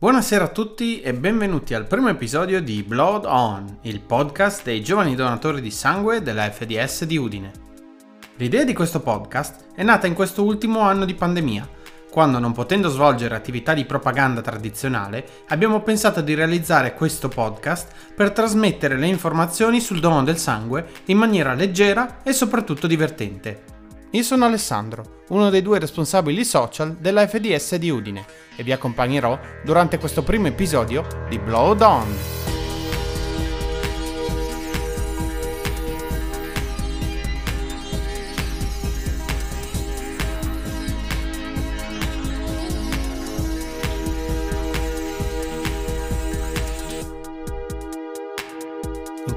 Buonasera a tutti e benvenuti al primo episodio di Blood On, il podcast dei giovani donatori di sangue della FDS di Udine. L'idea di questo podcast è nata in questo ultimo anno di pandemia, quando non potendo svolgere attività di propaganda tradizionale, abbiamo pensato di realizzare questo podcast per trasmettere le informazioni sul dono del sangue in maniera leggera e soprattutto divertente. Io sono Alessandro, uno dei due responsabili social della FDS di Udine e vi accompagnerò durante questo primo episodio di Blow On.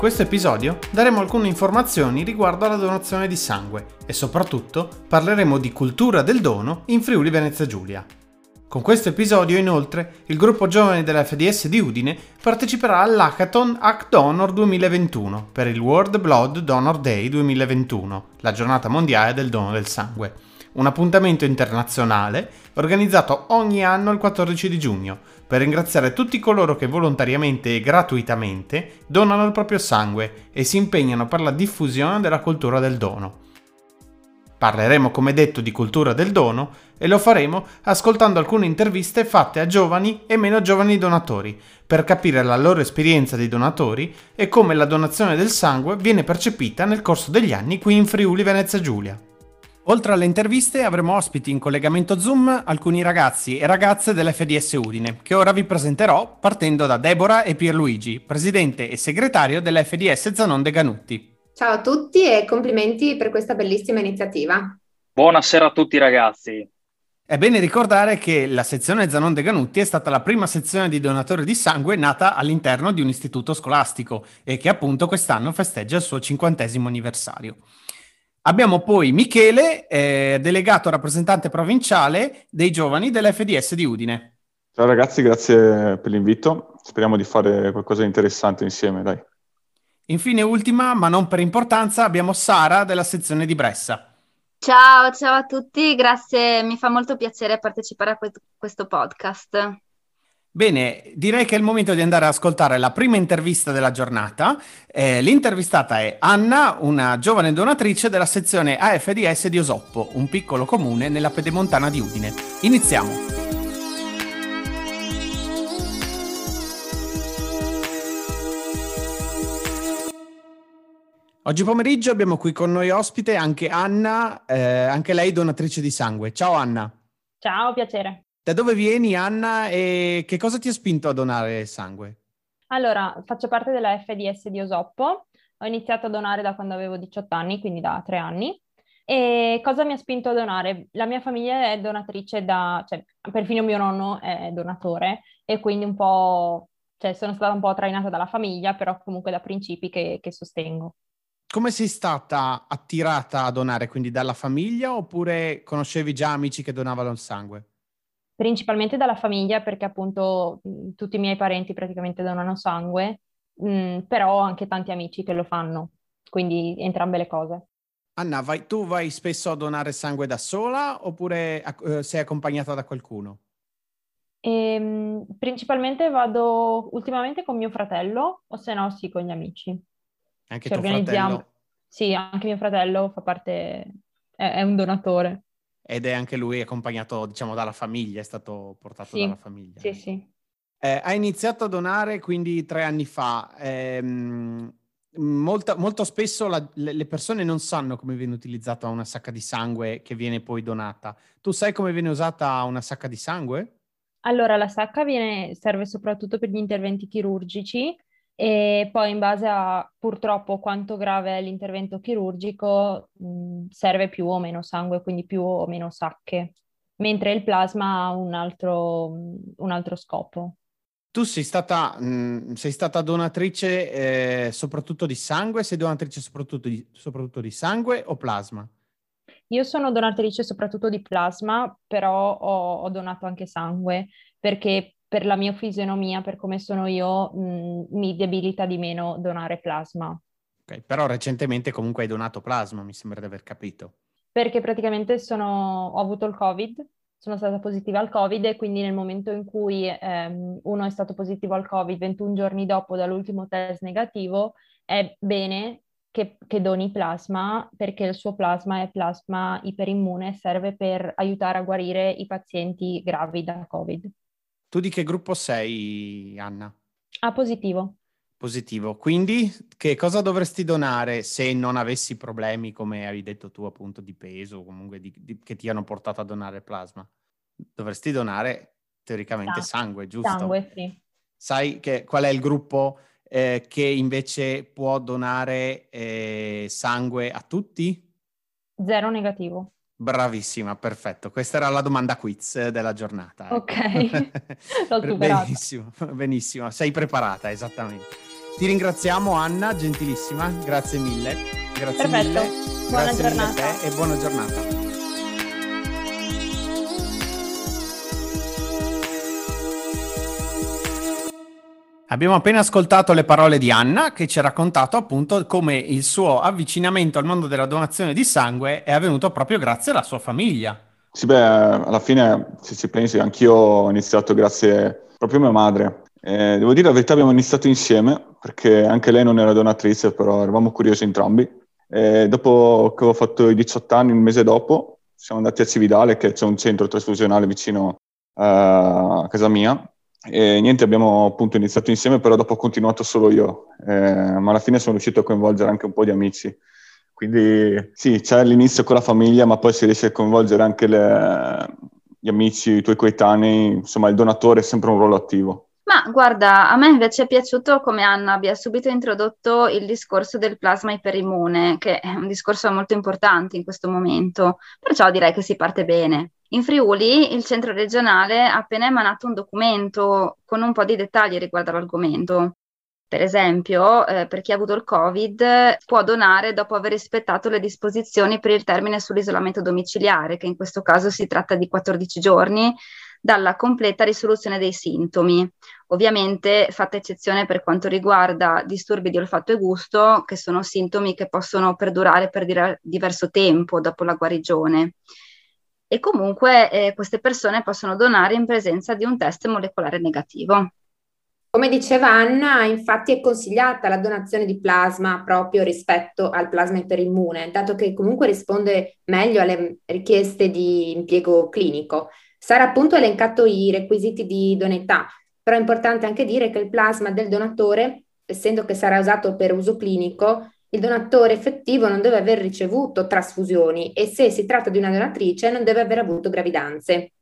Questo episodio daremo alcune informazioni riguardo alla donazione di sangue e soprattutto parleremo di cultura del dono in Friuli Venezia Giulia. Con questo episodio inoltre il gruppo giovane della FDS di Udine parteciperà all'Hackathon Hack Donor 2021 per il World Blood Donor Day 2021, la giornata mondiale del dono del sangue un appuntamento internazionale organizzato ogni anno il 14 di giugno per ringraziare tutti coloro che volontariamente e gratuitamente donano il proprio sangue e si impegnano per la diffusione della cultura del dono. Parleremo come detto di cultura del dono e lo faremo ascoltando alcune interviste fatte a giovani e meno giovani donatori per capire la loro esperienza di donatori e come la donazione del sangue viene percepita nel corso degli anni qui in Friuli Venezia Giulia. Oltre alle interviste avremo ospiti in collegamento Zoom alcuni ragazzi e ragazze dell'FDS Udine, che ora vi presenterò partendo da Deborah e Pierluigi, presidente e segretario dell'FDS Zanon De Ganutti. Ciao a tutti e complimenti per questa bellissima iniziativa. Buonasera a tutti ragazzi. È bene ricordare che la sezione Zanon De Ganutti è stata la prima sezione di donatori di sangue nata all'interno di un istituto scolastico e che appunto quest'anno festeggia il suo cinquantesimo anniversario. Abbiamo poi Michele, eh, delegato rappresentante provinciale dei giovani dell'FDS di Udine. Ciao ragazzi, grazie per l'invito. Speriamo di fare qualcosa di interessante insieme, dai. Infine, ultima, ma non per importanza, abbiamo Sara della sezione di Bressa. Ciao, ciao a tutti, grazie, mi fa molto piacere partecipare a questo podcast. Bene, direi che è il momento di andare ad ascoltare la prima intervista della giornata. Eh, l'intervistata è Anna, una giovane donatrice della sezione AFDS di Osoppo, un piccolo comune nella pedemontana di Udine. Iniziamo. Oggi pomeriggio abbiamo qui con noi ospite anche Anna, eh, anche lei donatrice di sangue. Ciao Anna. Ciao, piacere. Da dove vieni, Anna, e che cosa ti ha spinto a donare sangue? Allora, faccio parte della FDS di Osoppo. Ho iniziato a donare da quando avevo 18 anni, quindi da tre anni. E cosa mi ha spinto a donare? La mia famiglia è donatrice da, cioè, perfino mio nonno è donatore e quindi un po', cioè, sono stata un po' trainata dalla famiglia, però comunque da principi che, che sostengo. Come sei stata attirata a donare? Quindi dalla famiglia oppure conoscevi già amici che donavano il sangue? Principalmente dalla famiglia perché appunto tutti i miei parenti praticamente donano sangue, mh, però ho anche tanti amici che lo fanno, quindi entrambe le cose. Anna, vai, tu vai spesso a donare sangue da sola oppure eh, sei accompagnata da qualcuno? E, ehm, principalmente vado ultimamente con mio fratello o se no sì con gli amici. Anche Ci tuo fratello? Sì, anche mio fratello fa parte, è, è un donatore ed è anche lui accompagnato, diciamo, dalla famiglia, è stato portato sì, dalla famiglia. Sì, sì. Eh, ha iniziato a donare quindi tre anni fa. Eh, molta, molto spesso la, le persone non sanno come viene utilizzata una sacca di sangue che viene poi donata. Tu sai come viene usata una sacca di sangue? Allora, la sacca viene, serve soprattutto per gli interventi chirurgici e poi in base a purtroppo quanto grave è l'intervento chirurgico mh, serve più o meno sangue, quindi più o meno sacche, mentre il plasma ha un altro, un altro scopo. Tu sei stata, mh, sei stata donatrice eh, soprattutto di sangue, sei donatrice soprattutto di, soprattutto di sangue o plasma? Io sono donatrice soprattutto di plasma, però ho, ho donato anche sangue perché per la mia fisionomia, per come sono io, mh, mi debilita di meno donare plasma. Ok, però recentemente comunque hai donato plasma, mi sembra di aver capito. Perché praticamente sono, ho avuto il Covid, sono stata positiva al Covid e quindi nel momento in cui ehm, uno è stato positivo al Covid 21 giorni dopo dall'ultimo test negativo, è bene che, che doni plasma perché il suo plasma è plasma iperimmune e serve per aiutare a guarire i pazienti gravi da Covid. Tu di che gruppo sei, Anna? Ah, positivo. Positivo. Quindi che cosa dovresti donare se non avessi problemi, come hai detto tu, appunto, di peso o comunque di, di, che ti hanno portato a donare plasma? Dovresti donare teoricamente Sangue, sangue giusto? Sangue, sì. Sai che, qual è il gruppo eh, che invece può donare eh, sangue a tutti? Zero negativo. Bravissima, perfetto. Questa era la domanda quiz della giornata. ecco. Ok, l'ho superata. benissimo, benissimo. Sei preparata, esattamente. Ti ringraziamo Anna, gentilissima, grazie mille. Grazie Perfetto. mille. Buona grazie mille a giornata. te e buona giornata. Abbiamo appena ascoltato le parole di Anna che ci ha raccontato appunto come il suo avvicinamento al mondo della donazione di sangue è avvenuto proprio grazie alla sua famiglia. Sì, beh, alla fine, se ci pensi, anch'io ho iniziato grazie proprio a mia madre. Eh, devo dire la verità, abbiamo iniziato insieme, perché anche lei non era donatrice, però eravamo curiosi entrambi. E dopo che ho fatto i 18 anni, un mese dopo, siamo andati a Cividale, che c'è un centro trasfusionale vicino eh, a casa mia, e niente, abbiamo appunto iniziato insieme, però dopo ho continuato solo io, Eh, ma alla fine sono riuscito a coinvolgere anche un po' di amici. Quindi sì, c'è l'inizio con la famiglia, ma poi si riesce a coinvolgere anche le- gli amici, i tuoi coetanei, insomma il donatore è sempre un ruolo attivo. Ma guarda, a me invece è piaciuto come Anna abbia subito introdotto il discorso del plasma iperimmune, che è un discorso molto importante in questo momento, perciò direi che si parte bene. In Friuli il centro regionale ha appena emanato un documento con un po' di dettagli riguardo all'argomento. Per esempio, eh, per chi ha avuto il Covid, può donare dopo aver rispettato le disposizioni per il termine sull'isolamento domiciliare, che in questo caso si tratta di 14 giorni dalla completa risoluzione dei sintomi. Ovviamente fatta eccezione per quanto riguarda disturbi di olfatto e gusto, che sono sintomi che possono perdurare per dire- diverso tempo dopo la guarigione. E comunque eh, queste persone possono donare in presenza di un test molecolare negativo. Come diceva Anna, infatti è consigliata la donazione di plasma proprio rispetto al plasma iperimmune, dato che comunque risponde meglio alle richieste di impiego clinico. Sarà appunto elencato i requisiti di idoneità, però è importante anche dire che il plasma del donatore, essendo che sarà usato per uso clinico, il donatore effettivo non deve aver ricevuto trasfusioni e se si tratta di una donatrice non deve aver avuto gravidanze.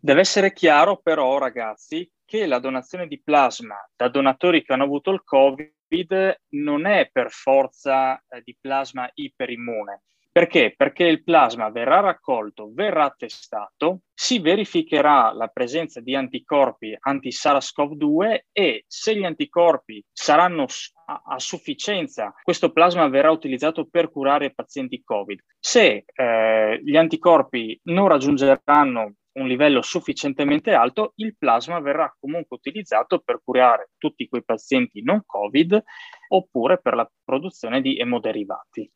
Deve essere chiaro però, ragazzi, che la donazione di plasma da donatori che hanno avuto il Covid non è per forza eh, di plasma iperimmune. Perché? Perché il plasma verrà raccolto, verrà testato, si verificherà la presenza di anticorpi anti-SARS-CoV-2 e se gli anticorpi saranno a, sufficienza, questo plasma verrà utilizzato per curare pazienti Covid. Se eh, gli anticorpi non raggiungeranno un livello sufficientemente alto, il plasma verrà comunque utilizzato per curare tutti quei pazienti non Covid oppure per la produzione di emoderivati.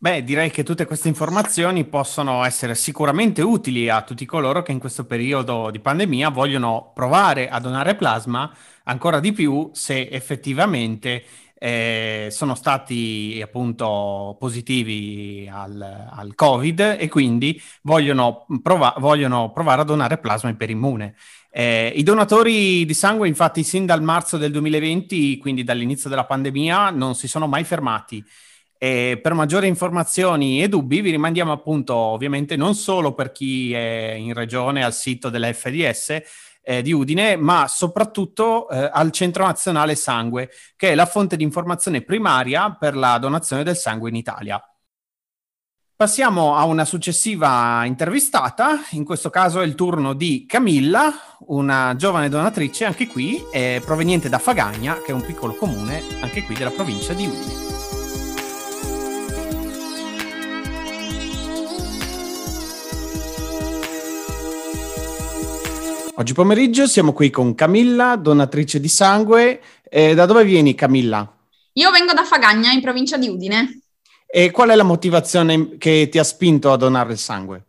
Beh, direi che tutte queste informazioni possono essere sicuramente utili a tutti coloro che in questo periodo di pandemia vogliono provare a donare plasma ancora di più se effettivamente eh, sono stati appunto positivi al, al Covid e quindi vogliono, prova- vogliono provare a donare plasma iperimmune. Eh, I donatori di sangue, infatti, sin dal marzo del 2020, quindi dall'inizio della pandemia, non si sono mai fermati. E per maggiori informazioni e dubbi vi rimandiamo appunto ovviamente non solo per chi è in regione al sito dell'FDS eh, di Udine, ma soprattutto eh, al Centro Nazionale Sangue, che è la fonte di informazione primaria per la donazione del sangue in Italia. Passiamo a una successiva intervistata, in questo caso è il turno di Camilla, una giovane donatrice, anche qui, eh, proveniente da Fagagna, che è un piccolo comune, anche qui della provincia di Udine. Oggi pomeriggio siamo qui con Camilla, donatrice di sangue. Eh, da dove vieni Camilla? Io vengo da Fagagna, in provincia di Udine. E qual è la motivazione che ti ha spinto a donare il sangue?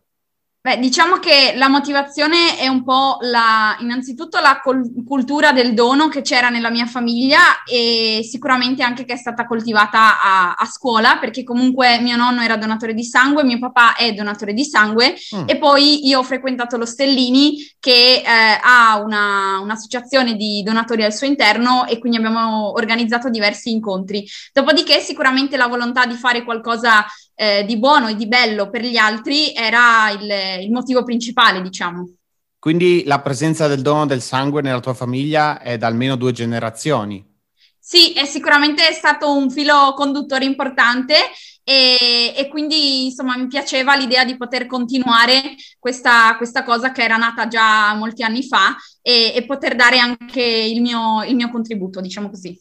Beh, diciamo che la motivazione è un po' la, innanzitutto la col- cultura del dono che c'era nella mia famiglia e sicuramente anche che è stata coltivata a, a scuola, perché comunque mio nonno era donatore di sangue, mio papà è donatore di sangue mm. e poi io ho frequentato lo Stellini che eh, ha una, un'associazione di donatori al suo interno e quindi abbiamo organizzato diversi incontri. Dopodiché sicuramente la volontà di fare qualcosa eh, di buono e di bello per gli altri era il, il motivo principale, diciamo. Quindi la presenza del dono del sangue nella tua famiglia è da almeno due generazioni. Sì, è sicuramente stato un filo conduttore importante e, e, quindi insomma mi piaceva l'idea di poter continuare questa, questa, cosa che era nata già molti anni fa e, e poter dare anche il mio, il mio contributo, diciamo così.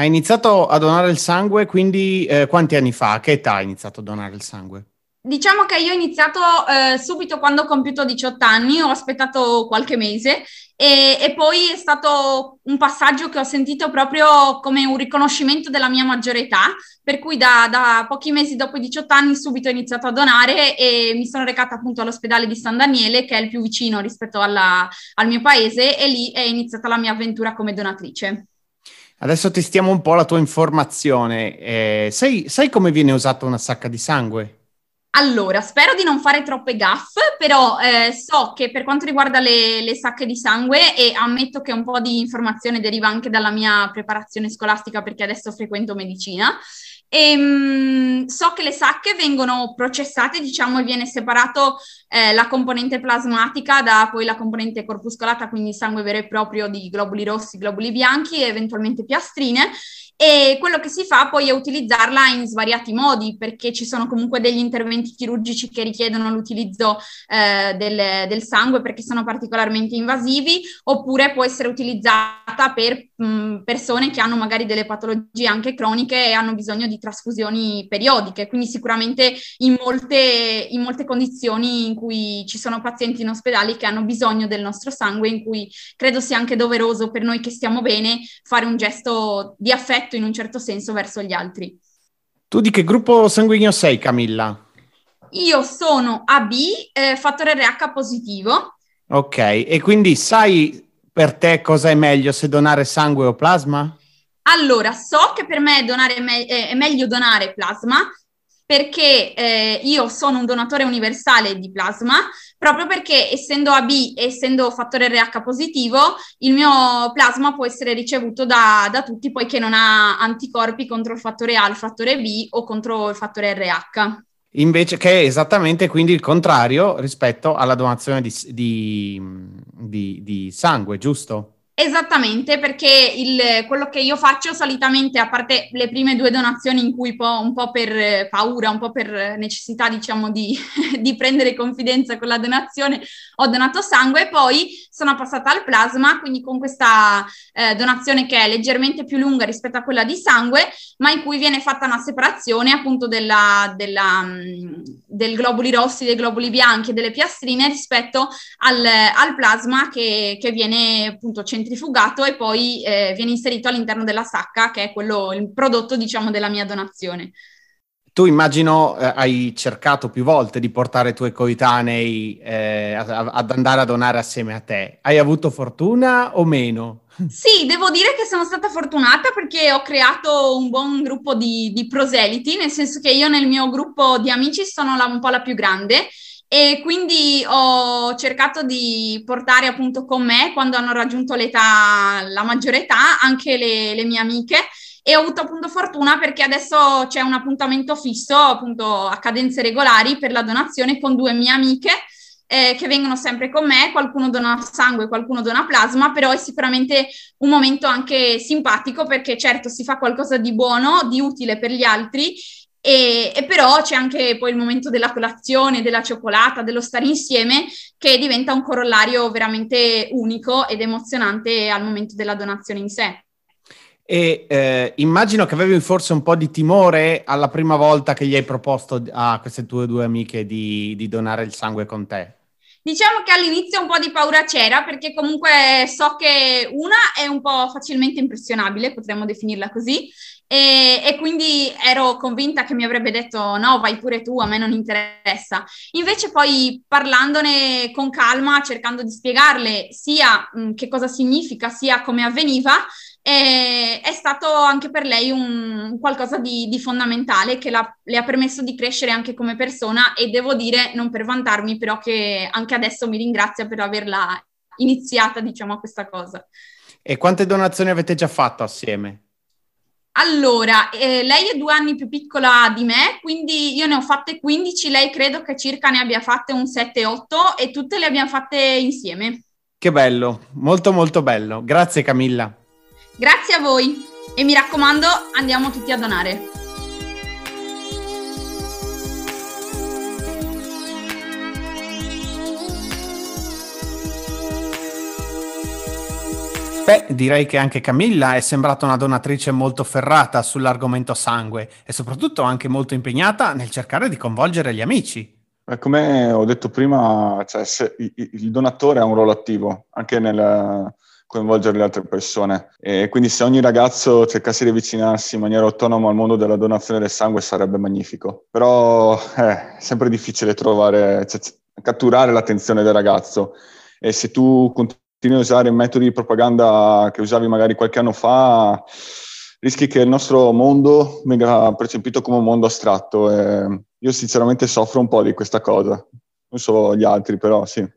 Hai iniziato a donare il sangue, quindi eh, quanti anni fa? A che età hai iniziato a donare il sangue? Diciamo che io ho iniziato eh, subito quando ho compiuto 18 anni, ho aspettato qualche mese e, e, poi è stato un passaggio che ho sentito proprio come un riconoscimento della mia maggiore età, per cui da, da pochi mesi dopo i 18 anni subito ho iniziato a donare e mi sono recata appunto all'ospedale di San Daniele, che è il più vicino rispetto alla, al mio paese, e lì è iniziata la mia avventura come donatrice. Adesso testiamo un po' la tua informazione. Eh, sai, sai come viene usata una sacca di sangue? Allora, spero di non fare troppe gaffe, però eh, so che per quanto riguarda le, le, sacche di sangue, e ammetto che un po' di informazione deriva anche dalla mia preparazione scolastica perché adesso frequento medicina, e, mh, so che le sacche vengono processate, diciamo, e viene separato eh, la componente plasmatica da poi la componente corpuscolata, quindi sangue vero e proprio di globuli rossi, globuli bianchi e eventualmente piastrine e quello che si fa poi è utilizzarla in svariati modi, perché ci sono comunque degli interventi chirurgici che richiedono l'utilizzo eh, del, del, sangue perché sono particolarmente invasivi, oppure può essere utilizzata per mh, persone che hanno magari delle patologie anche croniche e hanno bisogno di trasfusioni periodiche. Quindi sicuramente in molte, in molte condizioni in cui ci sono pazienti in ospedali che hanno bisogno del nostro sangue, in cui credo sia anche doveroso per noi che stiamo bene fare un gesto di affetto rispetto in un certo senso verso gli altri. Tu di che gruppo sanguigno sei, Camilla? Io sono AB, eh, fattore RH positivo. Ok, e quindi sai per te cosa è meglio, se donare sangue o plasma? Allora, so che per me me- eh, è meglio donare plasma perché eh, io sono un donatore universale di plasma, proprio perché essendo AB e essendo fattore RH positivo, il mio plasma può essere ricevuto da, da, tutti poiché non ha anticorpi contro il fattore A, il fattore B o contro il fattore RH. Invece che è esattamente quindi il contrario rispetto alla donazione di, di, di, di sangue, giusto? Esattamente, perché il, quello che io faccio solitamente, a parte le prime due donazioni in cui po', un po' per paura, un po' per necessità, diciamo, di, di, prendere confidenza con la donazione, ho donato sangue e poi sono passata al plasma, quindi con questa eh, donazione che è leggermente più lunga rispetto a quella di sangue, ma in cui viene fatta una separazione appunto della, della, mm, del globuli rossi, dei globuli bianchi e delle piastrine rispetto al, al plasma che, che viene appunto centralizzato centrifugato e poi eh, viene inserito all'interno della sacca, che è quello, il prodotto, diciamo, della mia donazione. Tu immagino eh, hai cercato più volte di portare i tuoi coetanei eh, ad andare a donare assieme a te. Hai avuto fortuna o meno? Sì, devo dire che sono stata fortunata perché ho creato un buon gruppo di, di proseliti, nel senso che io nel mio gruppo di amici sono la, un po' la più grande e quindi ho cercato di portare appunto con me, quando hanno raggiunto l'età, la maggiore età, anche le, le mie amiche. E ho avuto appunto fortuna perché adesso c'è un appuntamento fisso appunto a cadenze regolari per la donazione con due mie amiche eh, che vengono sempre con me, qualcuno dona sangue, qualcuno dona plasma, però è sicuramente un momento anche simpatico perché certo si fa qualcosa di buono, di utile per gli altri e, e, però c'è anche poi il momento della colazione, della cioccolata, dello stare insieme, che diventa un corollario veramente unico ed emozionante al momento della donazione in sé. E eh, immagino che avevi forse un po' di timore alla prima volta che gli hai proposto a queste tue due amiche di, di donare il sangue con te. Diciamo che all'inizio un po' di paura c'era perché comunque so che una è un po' facilmente impressionabile, potremmo definirla così, e, e, quindi ero convinta che mi avrebbe detto no, vai pure tu, a me non interessa. Invece poi parlandone con calma, cercando di spiegarle sia mh, che cosa significa, sia come avveniva, eh, è stato anche per lei un, qualcosa di, di fondamentale che le ha permesso di crescere anche come persona e devo dire, non per vantarmi, però che anche adesso mi ringrazia per averla iniziata, diciamo, a questa cosa. E quante donazioni avete già fatto assieme? Allora, eh, lei è due anni più piccola di me, quindi io ne ho fatte 15, lei credo che circa ne abbia fatte un 7-8 e tutte le abbiamo fatte insieme. Che bello, molto molto bello. Grazie Camilla. Grazie a voi e mi raccomando, andiamo tutti a donare. Beh, direi che anche Camilla è sembrata una donatrice molto ferrata sull'argomento sangue e soprattutto anche molto impegnata nel cercare di coinvolgere gli amici. Come ho detto prima, cioè, il donatore ha un ruolo attivo anche nel coinvolgere le altre persone e quindi se ogni ragazzo cercasse di avvicinarsi in maniera autonoma al mondo della donazione del sangue sarebbe magnifico. Però eh, è sempre difficile trovare, cioè, catturare l'attenzione del ragazzo e se tu continui a usare metodi di propaganda che usavi magari qualche anno fa, rischi che il nostro mondo venga percepito come un mondo astratto. E io sinceramente soffro un po' di questa cosa. Non so gli altri, però sì.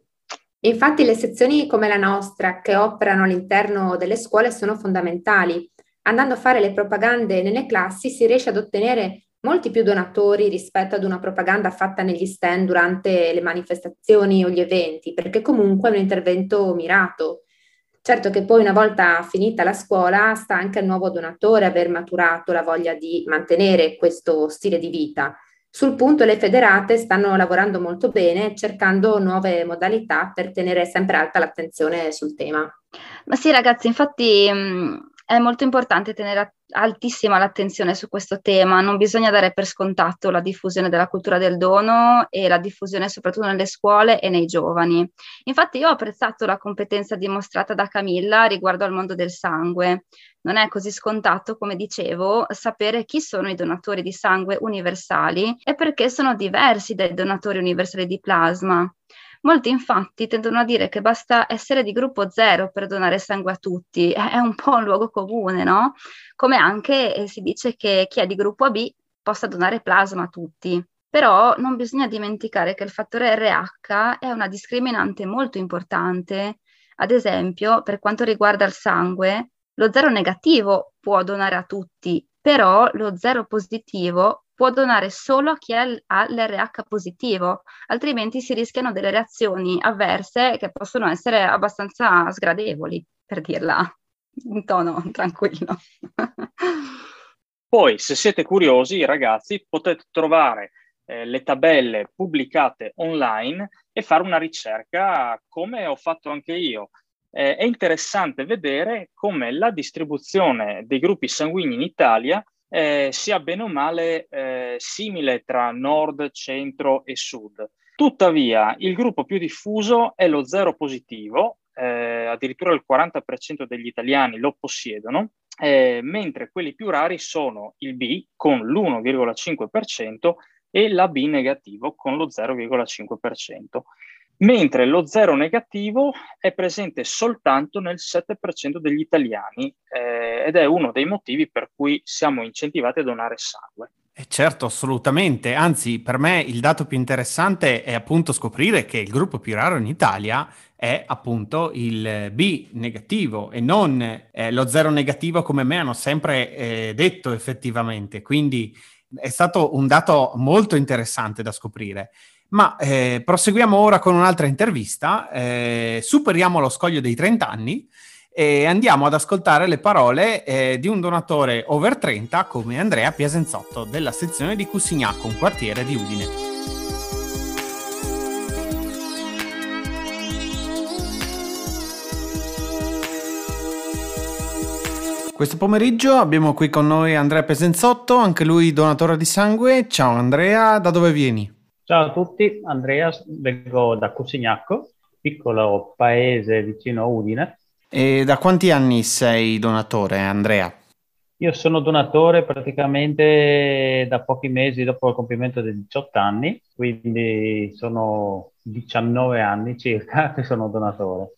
Infatti le sezioni come la nostra, che operano all'interno delle scuole, sono fondamentali. Andando a fare le propagande nelle classi si riesce ad ottenere molti più donatori rispetto ad una propaganda fatta negli stand durante le manifestazioni o gli eventi, perché comunque è un intervento mirato. Certo che poi una volta finita la scuola sta anche al nuovo donatore aver maturato la voglia di mantenere questo stile di vita. Sul punto le federate stanno lavorando molto bene cercando nuove modalità per tenere sempre alta l'attenzione sul tema. Ma sì ragazzi, infatti è molto importante tenere altissima l'attenzione su questo tema, non bisogna dare per scontato la diffusione della cultura del dono e la diffusione soprattutto nelle scuole e nei giovani. Infatti io ho apprezzato la competenza dimostrata da Camilla riguardo al mondo del sangue. Non è così scontato, come dicevo, sapere chi sono i donatori di sangue universali e perché sono diversi dai donatori universali di plasma. Molti infatti tendono a dire che basta essere di gruppo zero per donare sangue a tutti, è un po' un luogo comune, no? Come anche eh, si dice che chi è di gruppo AB possa donare plasma a tutti. Però non bisogna dimenticare che il fattore RH è una discriminante molto importante. Ad esempio, per quanto riguarda il sangue, lo zero negativo può donare a tutti, però lo zero positivo può donare solo a chi ha l'RH positivo, altrimenti si rischiano delle reazioni avverse che possono essere abbastanza sgradevoli, per dirla in tono tranquillo. Poi, se siete curiosi, ragazzi, potete trovare eh, le tabelle pubblicate online e fare una ricerca come ho fatto anche io. Eh, è interessante vedere come la distribuzione dei gruppi sanguigni in Italia eh, sia bene o male eh, simile tra nord, centro e sud. Tuttavia, il gruppo più diffuso è lo zero positivo, eh, addirittura il 40% degli italiani lo possiedono, eh, mentre quelli più rari sono il B con l'1,5% e l'AB negativo con lo 0,5% mentre lo zero negativo è presente soltanto nel 7% degli italiani eh, ed è uno dei motivi per cui siamo incentivati a donare sangue. Eh certo, assolutamente. Anzi, per me il dato più interessante è appunto scoprire che il gruppo più raro in Italia è appunto il B negativo e non eh, lo zero negativo come me hanno sempre eh, detto effettivamente. Quindi è stato un dato molto interessante da scoprire. Ma eh, proseguiamo ora con un'altra intervista, eh, superiamo lo scoglio dei 30 anni e andiamo ad ascoltare le parole eh, di un donatore over 30 come Andrea Piasenzotto della sezione di Cussignaco, un quartiere di Udine. Questo pomeriggio abbiamo qui con noi Andrea Pesenzotto, anche lui donatore di sangue. Ciao Andrea, da dove vieni? Ciao a tutti, Andrea, vengo da Cusignacco, piccolo paese vicino a Udine. E da quanti anni sei donatore, Andrea? Io sono donatore praticamente da pochi mesi dopo il compimento dei 18 anni, quindi sono 19 anni circa che sono donatore.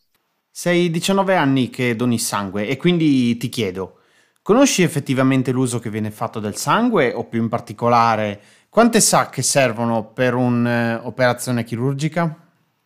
Sei 19 anni che doni sangue e quindi ti chiedo, conosci effettivamente l'uso che viene fatto del sangue o più in particolare quante sacche servono per un'operazione chirurgica?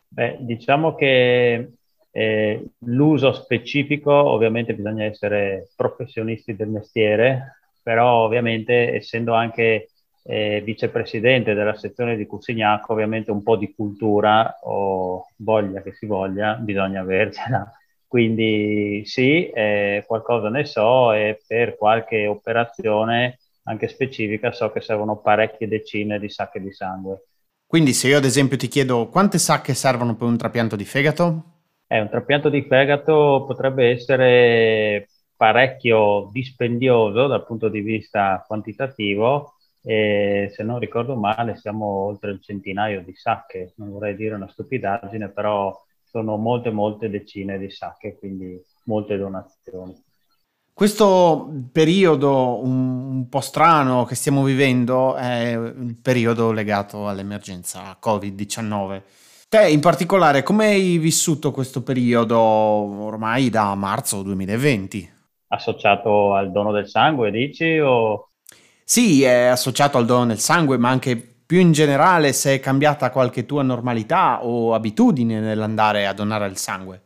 Beh, diciamo che eh, l'uso specifico, ovviamente bisogna essere professionisti del mestiere, però ovviamente essendo anche eh, vicepresidente della sezione di Cussignac, ovviamente un po' di cultura o voglia che si voglia bisogna avercela. Quindi sì, eh, qualcosa ne so e per qualche operazione anche specifica so che servono parecchie decine di sacche di sangue. Quindi se io ad esempio ti chiedo quante sacche servono per un trapianto di fegato? Eh, un trapianto di fegato potrebbe essere parecchio dispendioso dal punto di vista quantitativo e se non ricordo male siamo oltre il centinaio di sacche, non vorrei dire una stupidaggine, però sono molte molte decine di sacche, quindi molte donazioni. Questo periodo un, un, po' strano che stiamo vivendo è il periodo legato all'emergenza Covid-19. Te in particolare come hai vissuto questo periodo ormai da marzo 2020? Associato al dono del sangue, dici? O... Sì, è associato al dono del sangue, ma anche più in generale se è cambiata qualche tua normalità o abitudine nell'andare a donare il sangue.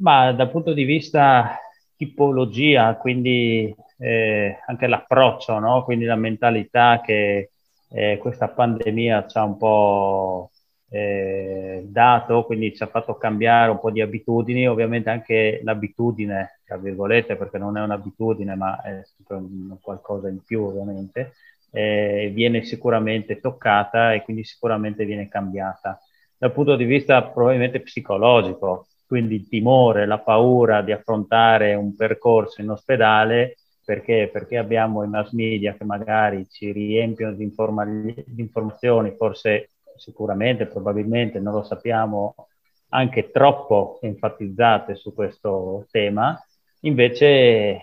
Ma dal punto di vista tipologia, quindi eh, anche l'approccio, no? quindi la mentalità che eh, questa pandemia ci ha un po' eh, dato, quindi ci ha fatto cambiare un po' di abitudini, ovviamente anche l'abitudine, tra virgolette, perché non è un'abitudine, ma è qualcosa in più, ovviamente, eh, viene sicuramente toccata e quindi sicuramente viene cambiata. Dal punto di vista probabilmente psicologico, quindi il timore, la paura di affrontare un percorso in ospedale, perché? Perché abbiamo i mass media che magari ci riempiono di, informa- di informazioni, forse sicuramente, probabilmente, non lo sappiamo, anche troppo enfatizzate su questo tema. Invece,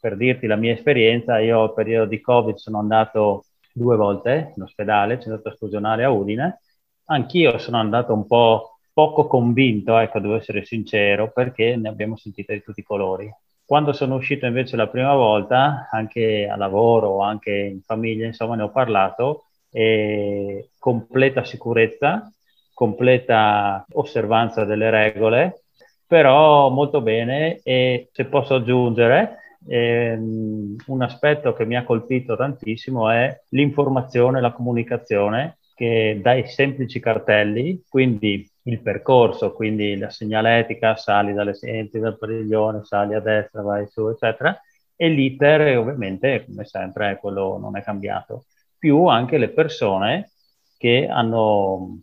per dirti la mia esperienza, io al periodo di Covid sono andato due volte in ospedale, centro trasfusionale a Udine. Anch'io sono andato un po' poco convinto, ecco, devo essere sincero, perché ne abbiamo sentite di tutti i colori. Quando sono uscito invece la prima volta, anche a lavoro anche in famiglia, insomma, ne ho parlato, e completa sicurezza, completa osservanza delle regole, però molto bene e se posso aggiungere ehm, un aspetto che mi ha colpito tantissimo è l'informazione, la comunicazione che dai semplici cartelli, quindi il percorso, quindi la segnaletica, sali dalle senti dal padiglione, sali a destra, vai su, eccetera, e l'iter ovviamente, come sempre, quello non è cambiato. Più anche le persone che hanno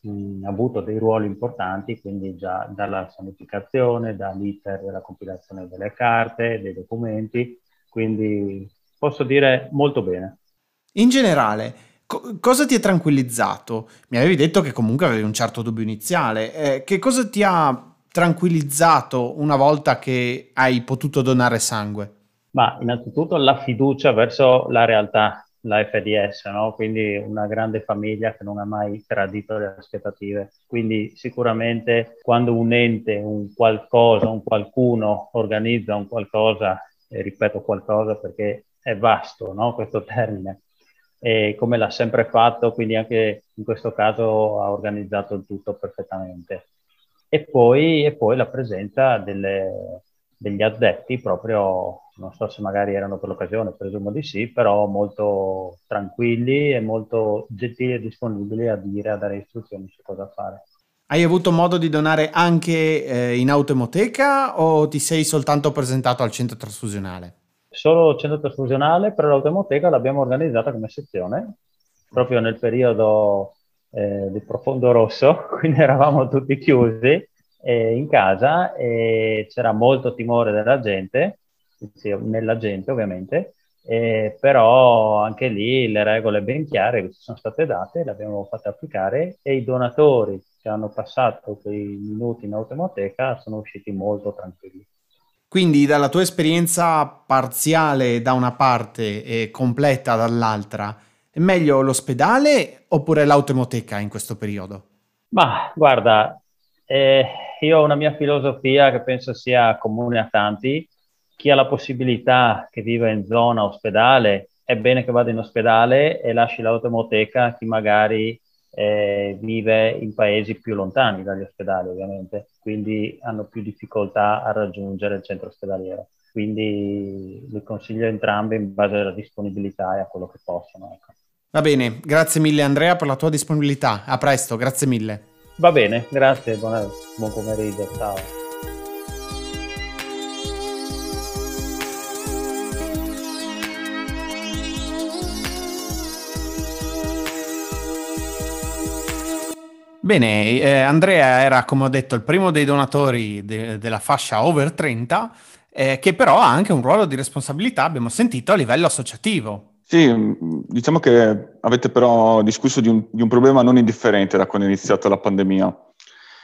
mh, avuto dei ruoli importanti, quindi già dalla sanificazione, dall'iter della compilazione delle carte, dei documenti, quindi posso dire molto bene. In generale, co- cosa ti ha tranquillizzato? Mi avevi detto che comunque avevi un certo dubbio iniziale. Eh, che cosa ti ha tranquillizzato una volta che hai potuto donare sangue? Ma innanzitutto la fiducia verso la realtà, la FDS, no? quindi una grande famiglia che non ha mai tradito le aspettative. Quindi sicuramente quando un ente, un qualcosa, un qualcuno organizza un qualcosa, e ripeto qualcosa perché è vasto no? questo termine, e come l'ha sempre fatto, quindi anche in questo caso ha organizzato il tutto perfettamente. E poi, e poi la presenza delle, degli addetti proprio, non so se magari erano per l'occasione, presumo di sì, però molto tranquilli e molto gentili e disponibili a dire, a dare istruzioni su cosa fare. Hai avuto modo di donare anche eh, in autoemoteca o ti sei soltanto presentato al centro trasfusionale? Solo centro trasfusionale, però l'autoemoteca l'abbiamo organizzata come sezione, proprio nel periodo eh, di profondo rosso, quindi eravamo tutti chiusi eh, in casa e c'era molto timore della gente, nella gente ovviamente, eh, però anche lì le regole ben chiare che ci sono state date le abbiamo fatte applicare e i donatori che hanno passato quei minuti in automoteca sono usciti molto tranquilli. Quindi dalla tua esperienza parziale da una parte e completa dall'altra, è meglio l'ospedale oppure l'automoteca in questo periodo? Ma guarda, eh, io ho una mia filosofia che penso sia comune a tanti, chi ha la possibilità che vive in zona ospedale è bene che vada in ospedale e lasci l'automoteca a chi magari eh, vive in paesi più lontani dagli ospedali ovviamente, quindi hanno più difficoltà a raggiungere il centro ospedaliero. Quindi li consiglio entrambi in base alla disponibilità e a quello che possono. Ecco. Va bene, grazie mille Andrea per la tua disponibilità. A presto, grazie mille. Va bene, grazie, buon, buon pomeriggio, ciao. Bene, eh, Andrea era, come ho detto, il primo dei donatori de- della fascia over 30, eh, che però ha anche un ruolo di responsabilità, abbiamo sentito, a livello associativo. Sì, diciamo che avete però discusso di un, di un problema non indifferente da quando è iniziata la pandemia.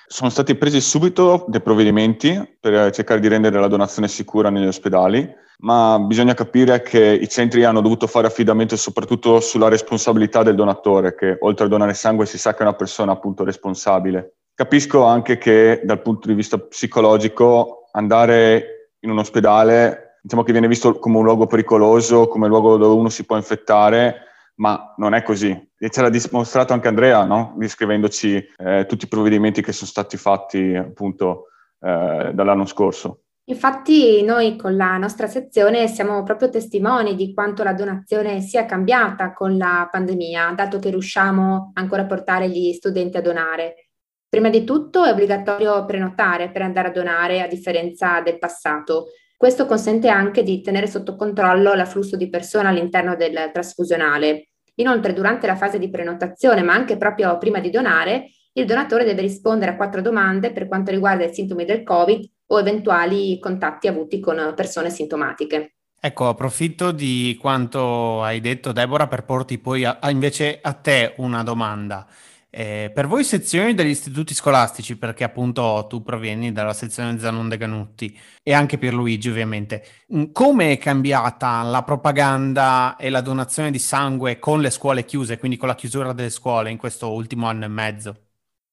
Sono stati presi subito dei provvedimenti per cercare di rendere la donazione sicura negli ospedali ma bisogna capire che i centri hanno dovuto fare affidamento soprattutto sulla responsabilità del donatore, che oltre a donare sangue si sa che è una persona appunto responsabile. Capisco anche che dal punto di vista psicologico andare in un ospedale diciamo che viene visto come un luogo pericoloso, come un luogo dove uno si può infettare, ma non è così. E ce l'ha dimostrato anche Andrea, no? descrivendoci eh, tutti i provvedimenti che sono stati fatti appunto eh, dall'anno scorso. Infatti noi con la nostra sezione siamo proprio testimoni di quanto la donazione sia cambiata con la pandemia, dato che riusciamo ancora a portare gli studenti a donare. Prima di tutto è obbligatorio prenotare per andare a donare, a differenza del passato. Questo consente anche di tenere sotto controllo l'afflusso di persone all'interno del trasfusionale. Inoltre, durante la fase di prenotazione, ma anche proprio prima di donare, il donatore deve rispondere a quattro domande per quanto riguarda i sintomi del Covid o eventuali contatti avuti con persone sintomatiche. Ecco, approfitto di quanto hai detto Deborah per porti poi a, a invece a te una domanda. Eh, per voi sezioni degli istituti scolastici, perché appunto tu provieni dalla sezione Zanon de Ganutti e anche Pierluigi ovviamente, mm, come è cambiata la propaganda e la donazione di sangue con le scuole chiuse, quindi con la chiusura delle scuole in questo ultimo anno e mezzo?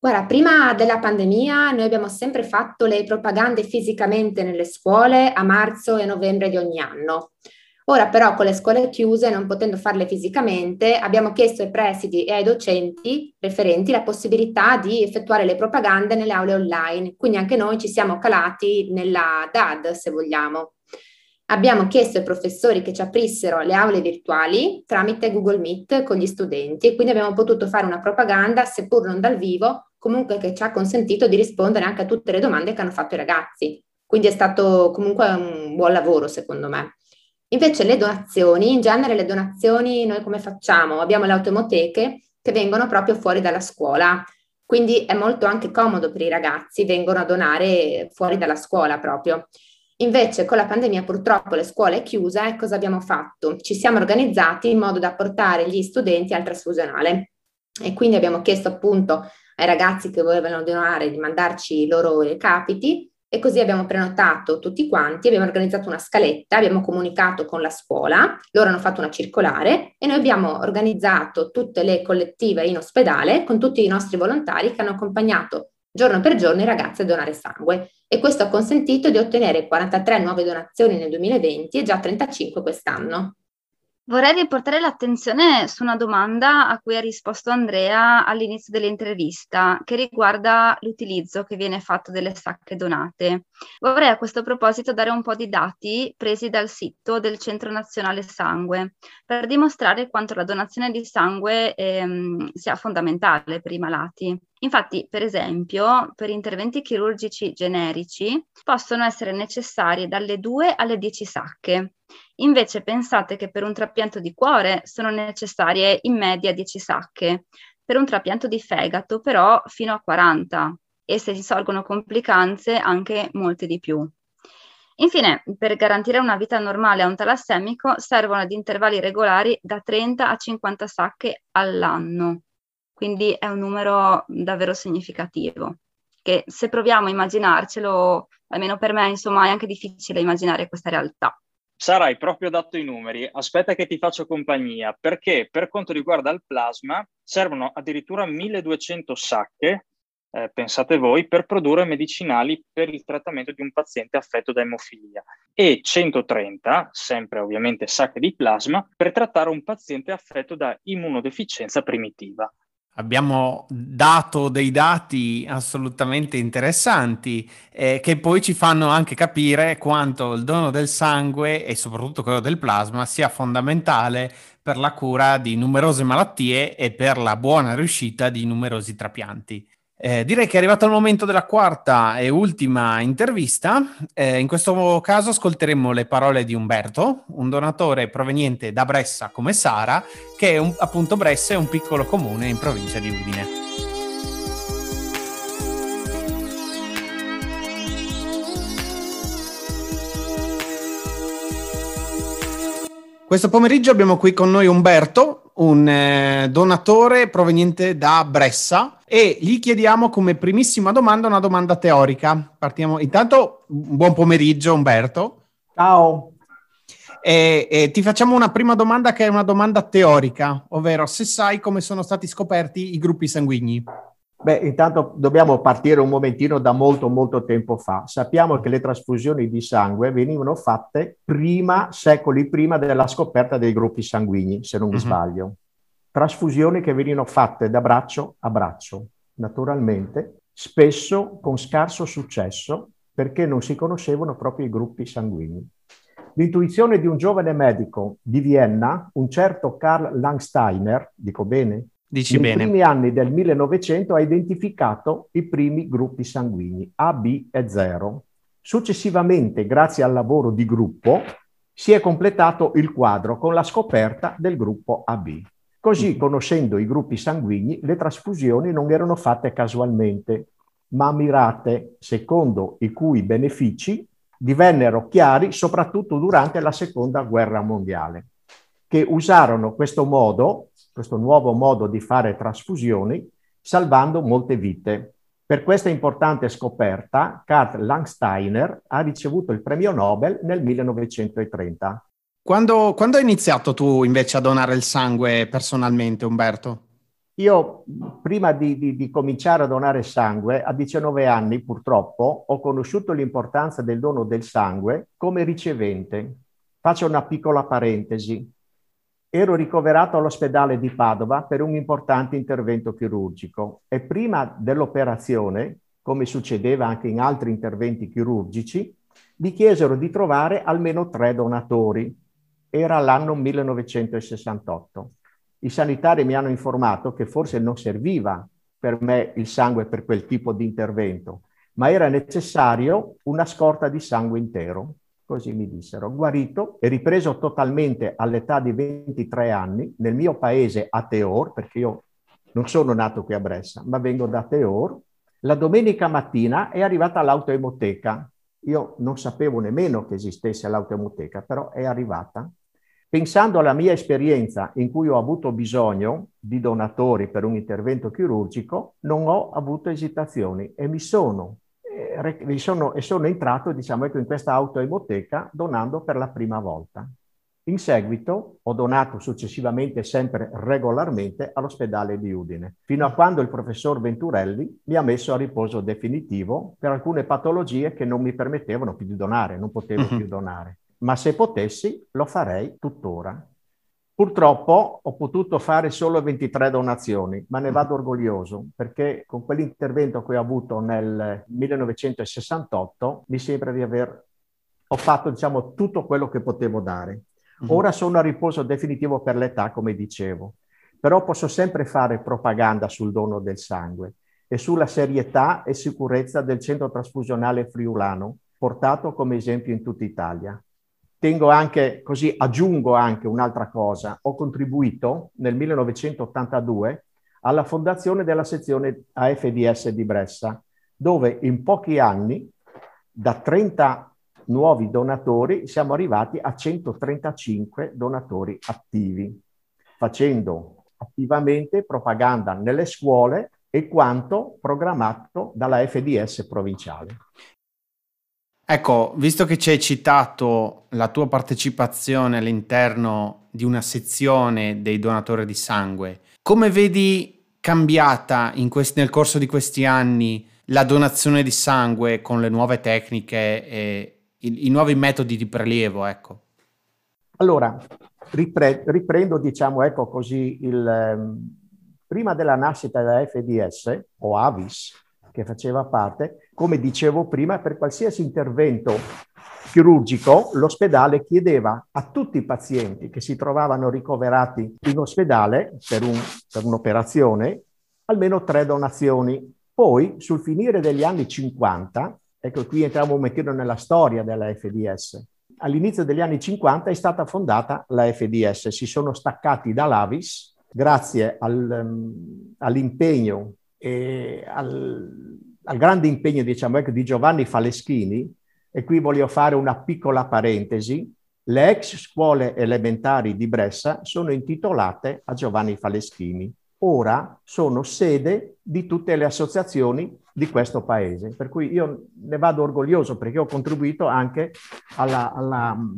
Guarda, prima della pandemia noi abbiamo sempre fatto le propagande fisicamente nelle scuole a marzo e novembre di ogni anno. Ora però con le scuole chiuse, non potendo farle fisicamente, abbiamo chiesto ai presidi e ai docenti referenti la possibilità di effettuare le propagande nelle aule online. Quindi anche noi ci siamo calati nella DAD, se vogliamo. Abbiamo chiesto ai professori che ci aprissero le aule virtuali tramite Google Meet con gli studenti e quindi abbiamo potuto fare una propaganda, seppur non dal vivo, comunque che ci ha consentito di rispondere anche a tutte le domande che hanno fatto i ragazzi. Quindi è stato comunque un buon lavoro secondo me. Invece le donazioni, in genere le donazioni noi come facciamo? Abbiamo le automoteche che vengono proprio fuori dalla scuola, quindi è molto anche comodo per i ragazzi, vengono a donare fuori dalla scuola proprio. Invece con la pandemia purtroppo le scuole chiuse, cosa abbiamo fatto? Ci siamo organizzati in modo da portare gli studenti al trasfusionale e quindi abbiamo chiesto appunto ai ragazzi che volevano donare di mandarci i loro recapiti e così abbiamo prenotato tutti quanti, abbiamo organizzato una scaletta, abbiamo comunicato con la scuola, loro hanno fatto una circolare e noi abbiamo organizzato tutte le collettive in ospedale con tutti i nostri volontari che hanno accompagnato giorno per giorno i ragazzi a donare sangue e questo ha consentito di ottenere 43 nuove donazioni nel 2020 e già 35 quest'anno. Vorrei riportare l'attenzione su una domanda a cui ha risposto Andrea all'inizio dell'intervista, che riguarda l'utilizzo che viene fatto delle sacche donate. Vorrei a questo proposito dare un po' di dati presi dal sito del Centro Nazionale Sangue, per dimostrare quanto la donazione di sangue ehm, sia fondamentale per i malati. Infatti, per esempio, per interventi chirurgici generici possono essere necessarie dalle 2 alle 10 sacche. Invece pensate che per un trapianto di cuore sono necessarie in media 10 sacche, per un trapianto di fegato però fino a 40 e se si sorgono complicanze anche molte di più. Infine, per garantire una vita normale a un talassemico servono ad intervalli regolari da 30 a 50 sacche all'anno, quindi è un numero davvero significativo, che se proviamo a immaginarcelo, almeno per me, insomma, è anche difficile immaginare questa realtà. Sara, hai proprio dato i numeri. Aspetta che ti faccio compagnia, perché per quanto riguarda il plasma servono addirittura 1200 sacche, eh, pensate voi, per produrre medicinali per il trattamento di un paziente affetto da emofilia e 130, sempre ovviamente sacche di plasma, per trattare un paziente affetto da immunodeficienza primitiva. Abbiamo dato dei dati assolutamente interessanti eh, che poi ci fanno anche capire quanto il dono del sangue e soprattutto quello del plasma sia fondamentale per la cura di numerose malattie e per la buona riuscita di numerosi trapianti. Eh, direi che è arrivato il momento della quarta e ultima intervista. Eh, in questo caso ascolteremo le parole di Umberto, un donatore proveniente da Bressa come Sara, che è un, appunto Bressa è un piccolo comune in provincia di Udine. Questo pomeriggio abbiamo qui con noi Umberto, un eh, donatore proveniente da Bressa e gli chiediamo come primissima domanda una domanda teorica. Partiamo intanto buon pomeriggio Umberto. Ciao. E, e ti facciamo una prima domanda che è una domanda teorica, ovvero se sai come sono stati scoperti i gruppi sanguigni. Beh, intanto dobbiamo partire un momentino da molto, molto tempo fa. Sappiamo che le trasfusioni di sangue venivano fatte prima, secoli prima della scoperta dei gruppi sanguigni, se non mi uh-huh. sbaglio. Trasfusioni che venivano fatte da braccio a braccio, naturalmente, spesso con scarso successo, perché non si conoscevano proprio i gruppi sanguigni. L'intuizione di un giovane medico di Vienna, un certo Karl Langsteiner, dico bene, Dici Nei bene. primi anni del 1900 ha identificato i primi gruppi sanguigni A, B e 0. Successivamente, grazie al lavoro di gruppo, si è completato il quadro con la scoperta del gruppo AB. Così, mm. conoscendo i gruppi sanguigni, le trasfusioni non erano fatte casualmente, ma mirate, secondo i cui benefici divennero chiari soprattutto durante la Seconda Guerra Mondiale, che usarono questo modo questo nuovo modo di fare trasfusioni, salvando molte vite. Per questa importante scoperta, Karl Langsteiner ha ricevuto il premio Nobel nel 1930. Quando, quando hai iniziato tu invece a donare il sangue personalmente, Umberto? Io, prima di, di, di, cominciare a donare sangue, a 19 anni purtroppo, ho conosciuto l'importanza del dono del sangue come ricevente. Faccio una piccola parentesi ero ricoverato all'ospedale di Padova per un importante intervento chirurgico e prima dell'operazione, come succedeva anche in altri interventi chirurgici, mi chiesero di trovare almeno tre donatori. Era l'anno 1968. I sanitari mi hanno informato che forse non serviva per me il sangue per quel tipo di intervento, ma era necessario una scorta di sangue intero così mi dissero, guarito e ripreso totalmente all'età di 23 anni nel mio paese a Teor, perché io non sono nato qui a Bressa, ma vengo da Teor. La domenica mattina è arrivata l'autoemoteca. Io non sapevo nemmeno che esistesse l'autoemoteca, però è arrivata. Pensando alla mia esperienza in cui ho avuto bisogno di donatori per un intervento chirurgico, non ho avuto esitazioni e mi sono e sono, e sono entrato diciamo, ecco, in questa autoemoteca donando per la prima volta. In seguito ho donato successivamente sempre regolarmente all'ospedale di Udine, fino a quando il professor Venturelli mi ha messo a riposo definitivo per alcune patologie che non mi permettevano più di donare, non potevo uh-huh. più donare. Ma se potessi lo farei tuttora. Purtroppo ho potuto fare solo 23 donazioni, ma ne vado orgoglioso perché con quell'intervento che ho avuto nel 1968 mi sembra di aver ho fatto diciamo tutto quello che potevo dare. Mhm. Ora sono a riposo definitivo per l'età, come dicevo, però posso sempre fare propaganda sul dono del sangue e sulla serietà e sicurezza del centro trasfusionale friulano, portato come esempio in tutta Italia tengo anche, così aggiungo anche un'altra cosa, ho contribuito nel 1982 alla fondazione della sezione AFDS di Bressa, dove in pochi anni, da 30 nuovi donatori, siamo arrivati a 135 donatori attivi, facendo attivamente propaganda nelle scuole e quanto programmato dalla FDS provinciale. Ecco, visto che ci hai citato la tua partecipazione all'interno di una sezione dei donatori di sangue, come vedi cambiata questi, nel corso di questi anni la donazione di sangue con le nuove tecniche e i, i nuovi metodi di prelievo? Ecco. Allora, ripre- riprendo, diciamo, ecco così, il, ehm, prima della nascita della FDS o Avis, che faceva parte, come dicevo prima, per qualsiasi intervento chirurgico, l'ospedale chiedeva a tutti i pazienti che si trovavano ricoverati in ospedale per, un, per un'operazione almeno tre donazioni. Poi, sul finire degli anni 50, ecco qui entriamo un momentino nella storia della FDS, all'inizio degli anni 50 è stata fondata la FDS, si sono staccati dall'Avis grazie al, um, all'impegno al, al, grande impegno diciamo, ecco, di Giovanni Faleschini, e qui voglio fare una piccola parentesi, le ex scuole elementari di Bressa sono intitolate a Giovanni Faleschini. Ora sono sede di tutte le associazioni di questo paese, per cui io ne vado orgoglioso perché ho contribuito anche alla, alla mm,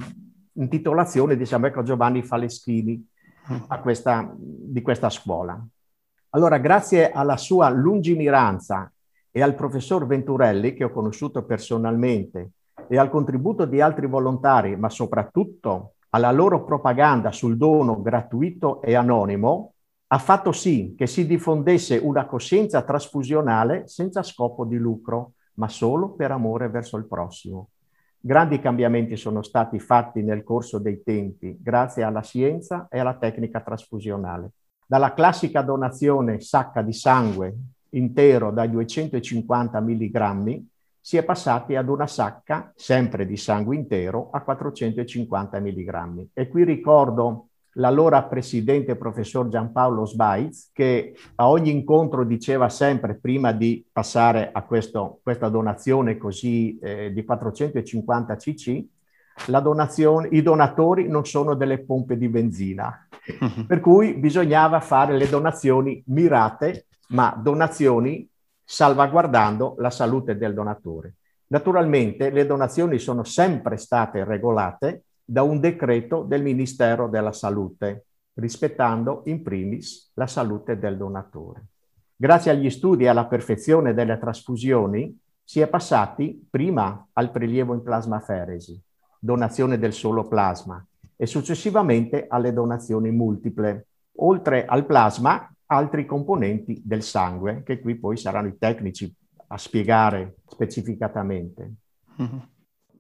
intitolazione, diciamo, ecco, Giovanni Faleschini questa, di questa scuola. Allora, grazie alla sua lungimiranza e al professor Venturelli, che ho conosciuto personalmente, e al contributo di altri volontari, ma soprattutto alla loro propaganda sul dono gratuito e anonimo, ha fatto sì che si diffondesse una coscienza trasfusionale senza scopo di lucro, ma solo per amore verso il prossimo. Grandi cambiamenti sono stati fatti nel corso dei tempi grazie alla scienza e alla tecnica trasfusionale. Dalla classica donazione sacca di sangue intero da 250 mg si è passati ad una sacca sempre di sangue intero a 450 mg. E qui ricordo l'allora presidente professor Giampaolo Sbaiz, che a ogni incontro diceva sempre, prima di passare a questo, questa donazione così eh, di 450 cc, i donatori non sono delle pompe di benzina, per cui bisognava fare le donazioni mirate, ma donazioni salvaguardando la salute del donatore. Naturalmente le donazioni sono sempre state regolate da un decreto del Ministero della Salute, rispettando in primis la salute del donatore. Grazie agli studi e alla perfezione delle trasfusioni si è passati prima al prelievo in plasmaferesi, donazione del solo plasma, e successivamente alle donazioni multiple. Oltre al plasma, altri componenti del sangue, che qui poi saranno i tecnici a spiegare specificatamente. Mm-hmm.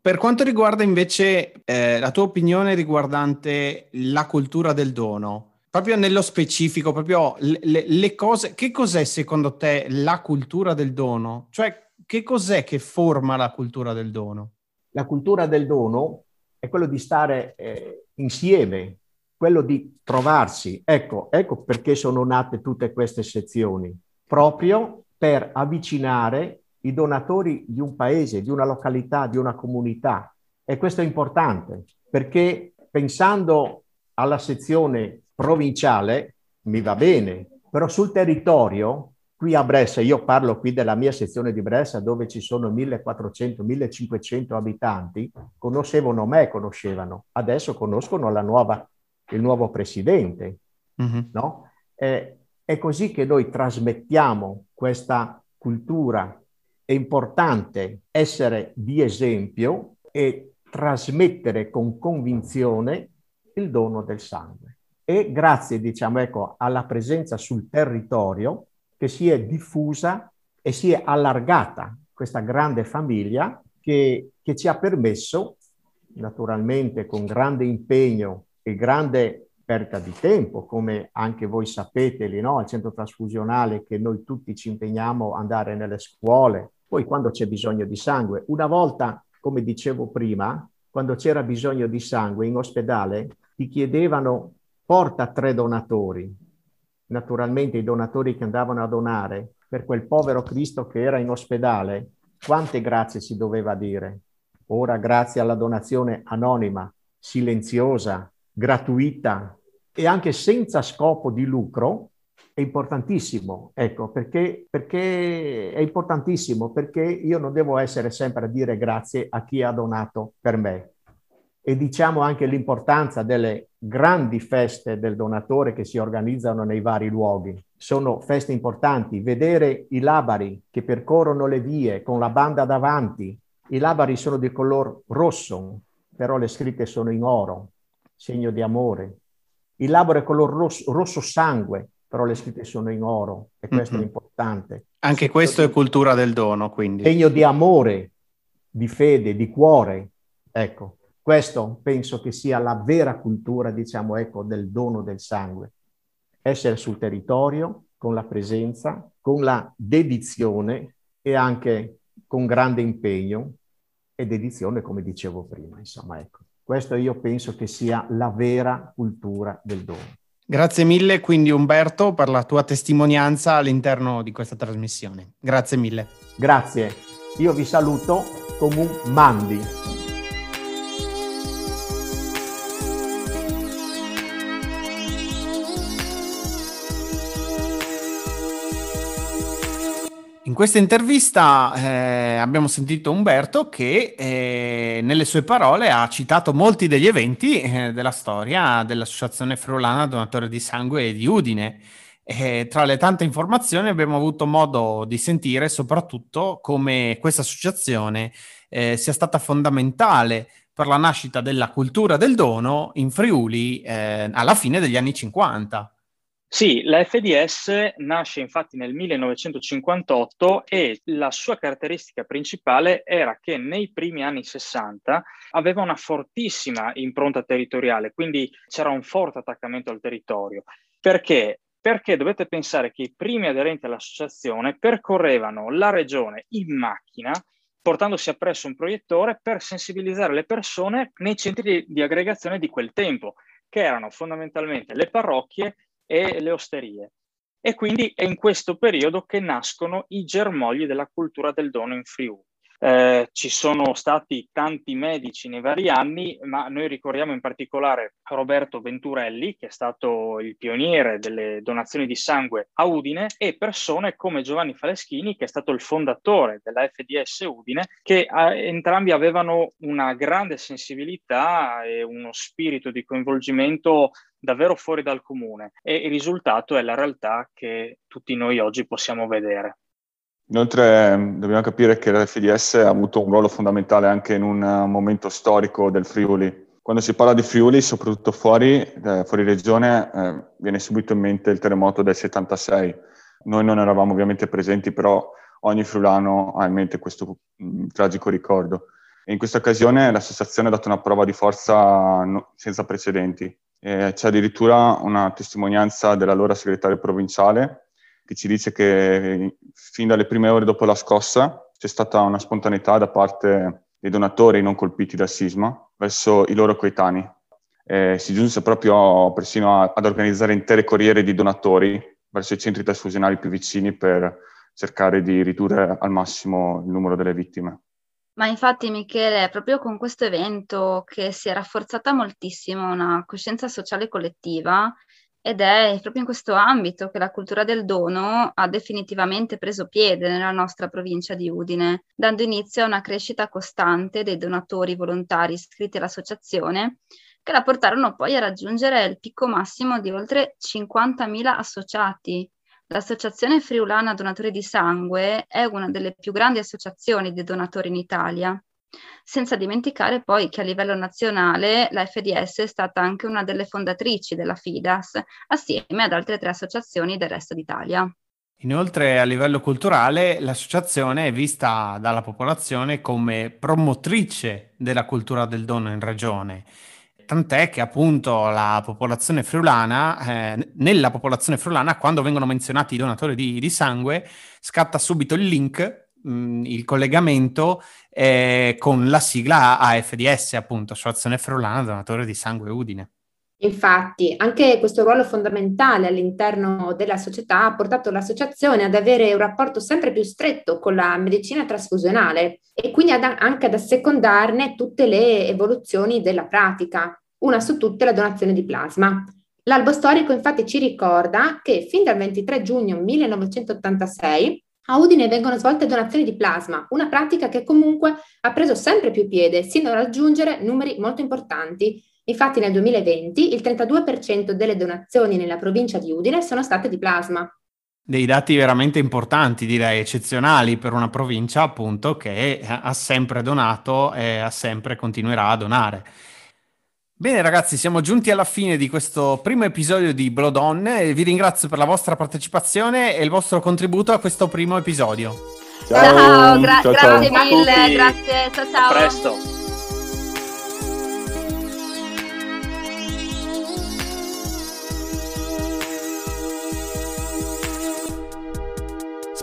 Per quanto riguarda invece eh, la tua opinione riguardante la cultura del dono, proprio nello specifico, proprio le, le, cose, che cos'è secondo te la cultura del dono? Cioè, che cos'è che forma la cultura del dono? La cultura del dono è quello di stare eh, insieme, quello di trovarsi. Ecco, ecco perché sono nate tutte queste sezioni, proprio per avvicinare i donatori di un paese, di una località, di una comunità. E questo è importante perché pensando alla sezione provinciale mi va bene, però sul territorio, qui a Brescia, io parlo qui della mia sezione di Brescia dove ci sono 1400-1500 abitanti, conoscevano me, conoscevano, adesso conoscono nuova, il nuovo presidente, mm-hmm. no? È, è così che noi trasmettiamo questa cultura è importante essere di esempio e trasmettere con convinzione il dono del sangue. E grazie, diciamo, ecco, alla presenza sul territorio che si è diffusa e si è allargata questa grande famiglia che, che ci ha permesso, naturalmente con grande impegno e grande perdita di tempo, come anche voi sapete lì no? al centro trasfusionale che noi tutti ci impegniamo ad andare nelle scuole, poi quando c'è bisogno di sangue, una volta, come dicevo prima, quando c'era bisogno di sangue in ospedale, ti chiedevano porta tre donatori. Naturalmente i donatori che andavano a donare per quel povero Cristo che era in ospedale, quante grazie si doveva dire. ora grazie alla donazione anonima, silenziosa, gratuita e anche senza scopo di lucro, è importantissimo, ecco, perché, perché è importantissimo, perché io non devo essere sempre a dire grazie a chi ha donato per me. E diciamo anche l'importanza delle grandi feste del donatore che si organizzano nei vari luoghi. Sono feste importanti. Vedere i labari che percorrono le vie con la banda davanti. I labari sono di color rosso, però le scritte sono in oro, segno di amore. Il labro è color rosso, rosso sangue, però le scritte sono in oro e questo mm-hmm. è importante. Anche segno questo è cultura del dono, quindi. Segno di amore, di fede, di cuore. Ecco, questo penso che sia la vera cultura, diciamo, ecco, del dono del sangue. Essere sul territorio con la presenza, con la dedizione e anche con grande impegno e dedizione, come dicevo prima, insomma, ecco. Questo io penso che sia la vera cultura del dono. Grazie mille quindi Umberto per la tua testimonianza all'interno di questa trasmissione. Grazie mille. Grazie. Io vi saluto come un mandi. Questa intervista eh, abbiamo sentito Umberto che eh, nelle sue parole ha citato molti degli eventi eh, della storia dell'Associazione Friulana Donatore di Sangue di Udine. tra le tante informazioni abbiamo avuto modo di sentire soprattutto come questa associazione eh, sia stata fondamentale per la nascita della cultura del dono in Friuli eh, alla fine degli anni 50. Sì, la FDS nasce infatti nel 1958 e la sua caratteristica principale era che nei primi anni 60 aveva una fortissima impronta territoriale, quindi c'era un forte attaccamento al territorio. Perché? Perché dovete pensare che i primi aderenti all'associazione percorrevano la regione in macchina portandosi appresso un proiettore per sensibilizzare le persone nei centri di aggregazione di quel tempo, che erano fondamentalmente le parrocchie e le osterie. E quindi è in questo periodo che nascono i germogli della cultura del dono in Friuli. Eh, ci sono stati tanti medici nei vari anni, ma noi ricordiamo in particolare Roberto Venturelli, che è stato il pioniere delle donazioni di sangue a Udine, e persone come Giovanni Faleschini, che è stato il fondatore della FDS Udine, che eh, entrambi avevano una grande sensibilità e uno spirito di coinvolgimento davvero fuori dal comune e il risultato è la realtà che tutti noi oggi possiamo vedere. Inoltre dobbiamo capire che l'FDS ha avuto un ruolo fondamentale anche in un eh, momento storico del Friuli. Quando si parla di Friuli, soprattutto fuori, eh, fuori regione, eh, viene subito in mente il terremoto del 76. Noi non eravamo ovviamente presenti, però ogni friulano ha in mente questo mh, mm, tragico ricordo. E in questa occasione l'associazione ha dato una prova di forza no, senza precedenti. E c'è addirittura una testimonianza dell'allora segretario provinciale che ci dice che fin dalle prime ore dopo la scossa c'è stata una spontaneità da parte dei donatori non colpiti dal sisma verso i loro coetanei. Eh, si giunse proprio persino a, ad organizzare intere corriere di donatori verso i centri trasfusionali più vicini per cercare di ridurre al massimo il numero delle vittime. Ma infatti, Michele, è proprio con questo evento che si è rafforzata moltissimo una coscienza sociale collettiva ed è proprio in questo ambito che la cultura del dono ha definitivamente preso piede nella nostra provincia di Udine, dando inizio a una crescita costante dei donatori volontari iscritti all'associazione, che la portarono poi a raggiungere il picco massimo di oltre 50.000 associati. L'Associazione Friulana Donatori di Sangue è una delle più grandi associazioni di donatori in Italia senza dimenticare poi che a livello nazionale la FDS è stata anche una delle fondatrici della FIDAS, assieme ad altre tre associazioni del resto d'Italia. Inoltre a livello culturale l'associazione è vista dalla popolazione come promotrice della cultura del dono in regione, tant'è che appunto la popolazione friulana, eh, nella popolazione friulana quando vengono menzionati i donatori di, di sangue scatta subito il link mh, il collegamento eh, con la sigla AFDS, appunto, Associazione Friulana Donatore di Sangue Udine. Infatti, anche questo ruolo fondamentale all'interno della società ha portato l'associazione ad avere un rapporto sempre più stretto con la medicina trasfusionale e quindi ad, anche ad assecondarne tutte le evoluzioni della pratica, una su tutte la donazione di plasma. L'albo storico infatti ci ricorda che fin dal 23 giugno 1986 a Udine vengono svolte donazioni di plasma, una pratica che comunque ha preso sempre più piede, sino a raggiungere numeri molto importanti Infatti nel 2020 il 32% delle donazioni nella provincia di Udine sono state di plasma. Dei dati veramente importanti, direi eccezionali per una provincia appunto che ha sempre donato e ha sempre continuerà a donare. Bene ragazzi, siamo giunti alla fine di questo primo episodio di Blood On vi ringrazio per la vostra partecipazione e il vostro contributo a questo primo episodio. Ciao, ciao, gra- ciao grazie ciao. mille, grazie, ciao ciao. A presto.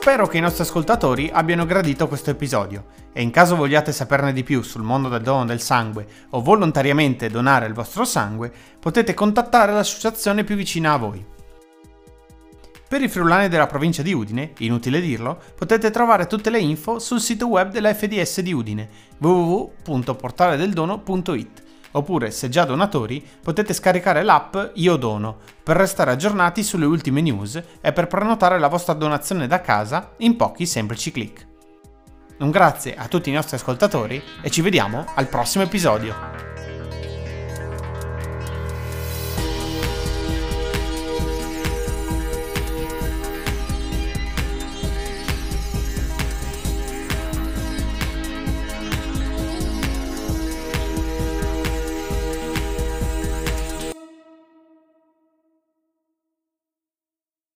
Spero che i nostri ascoltatori abbiano gradito questo episodio e in caso vogliate saperne di più sul mondo del dono del sangue o volontariamente donare il vostro sangue, potete contattare l'associazione più vicina a voi. Per i friulani della provincia di Udine, inutile dirlo, potete trovare tutte le info sul sito web della FDS di Udine www.portaledeldono.it oppure se già donatori potete scaricare l'app Io Dono per restare aggiornati sulle ultime news e per prenotare la vostra donazione da casa in pochi semplici clic. Un grazie a tutti i nostri ascoltatori e ci vediamo al prossimo episodio.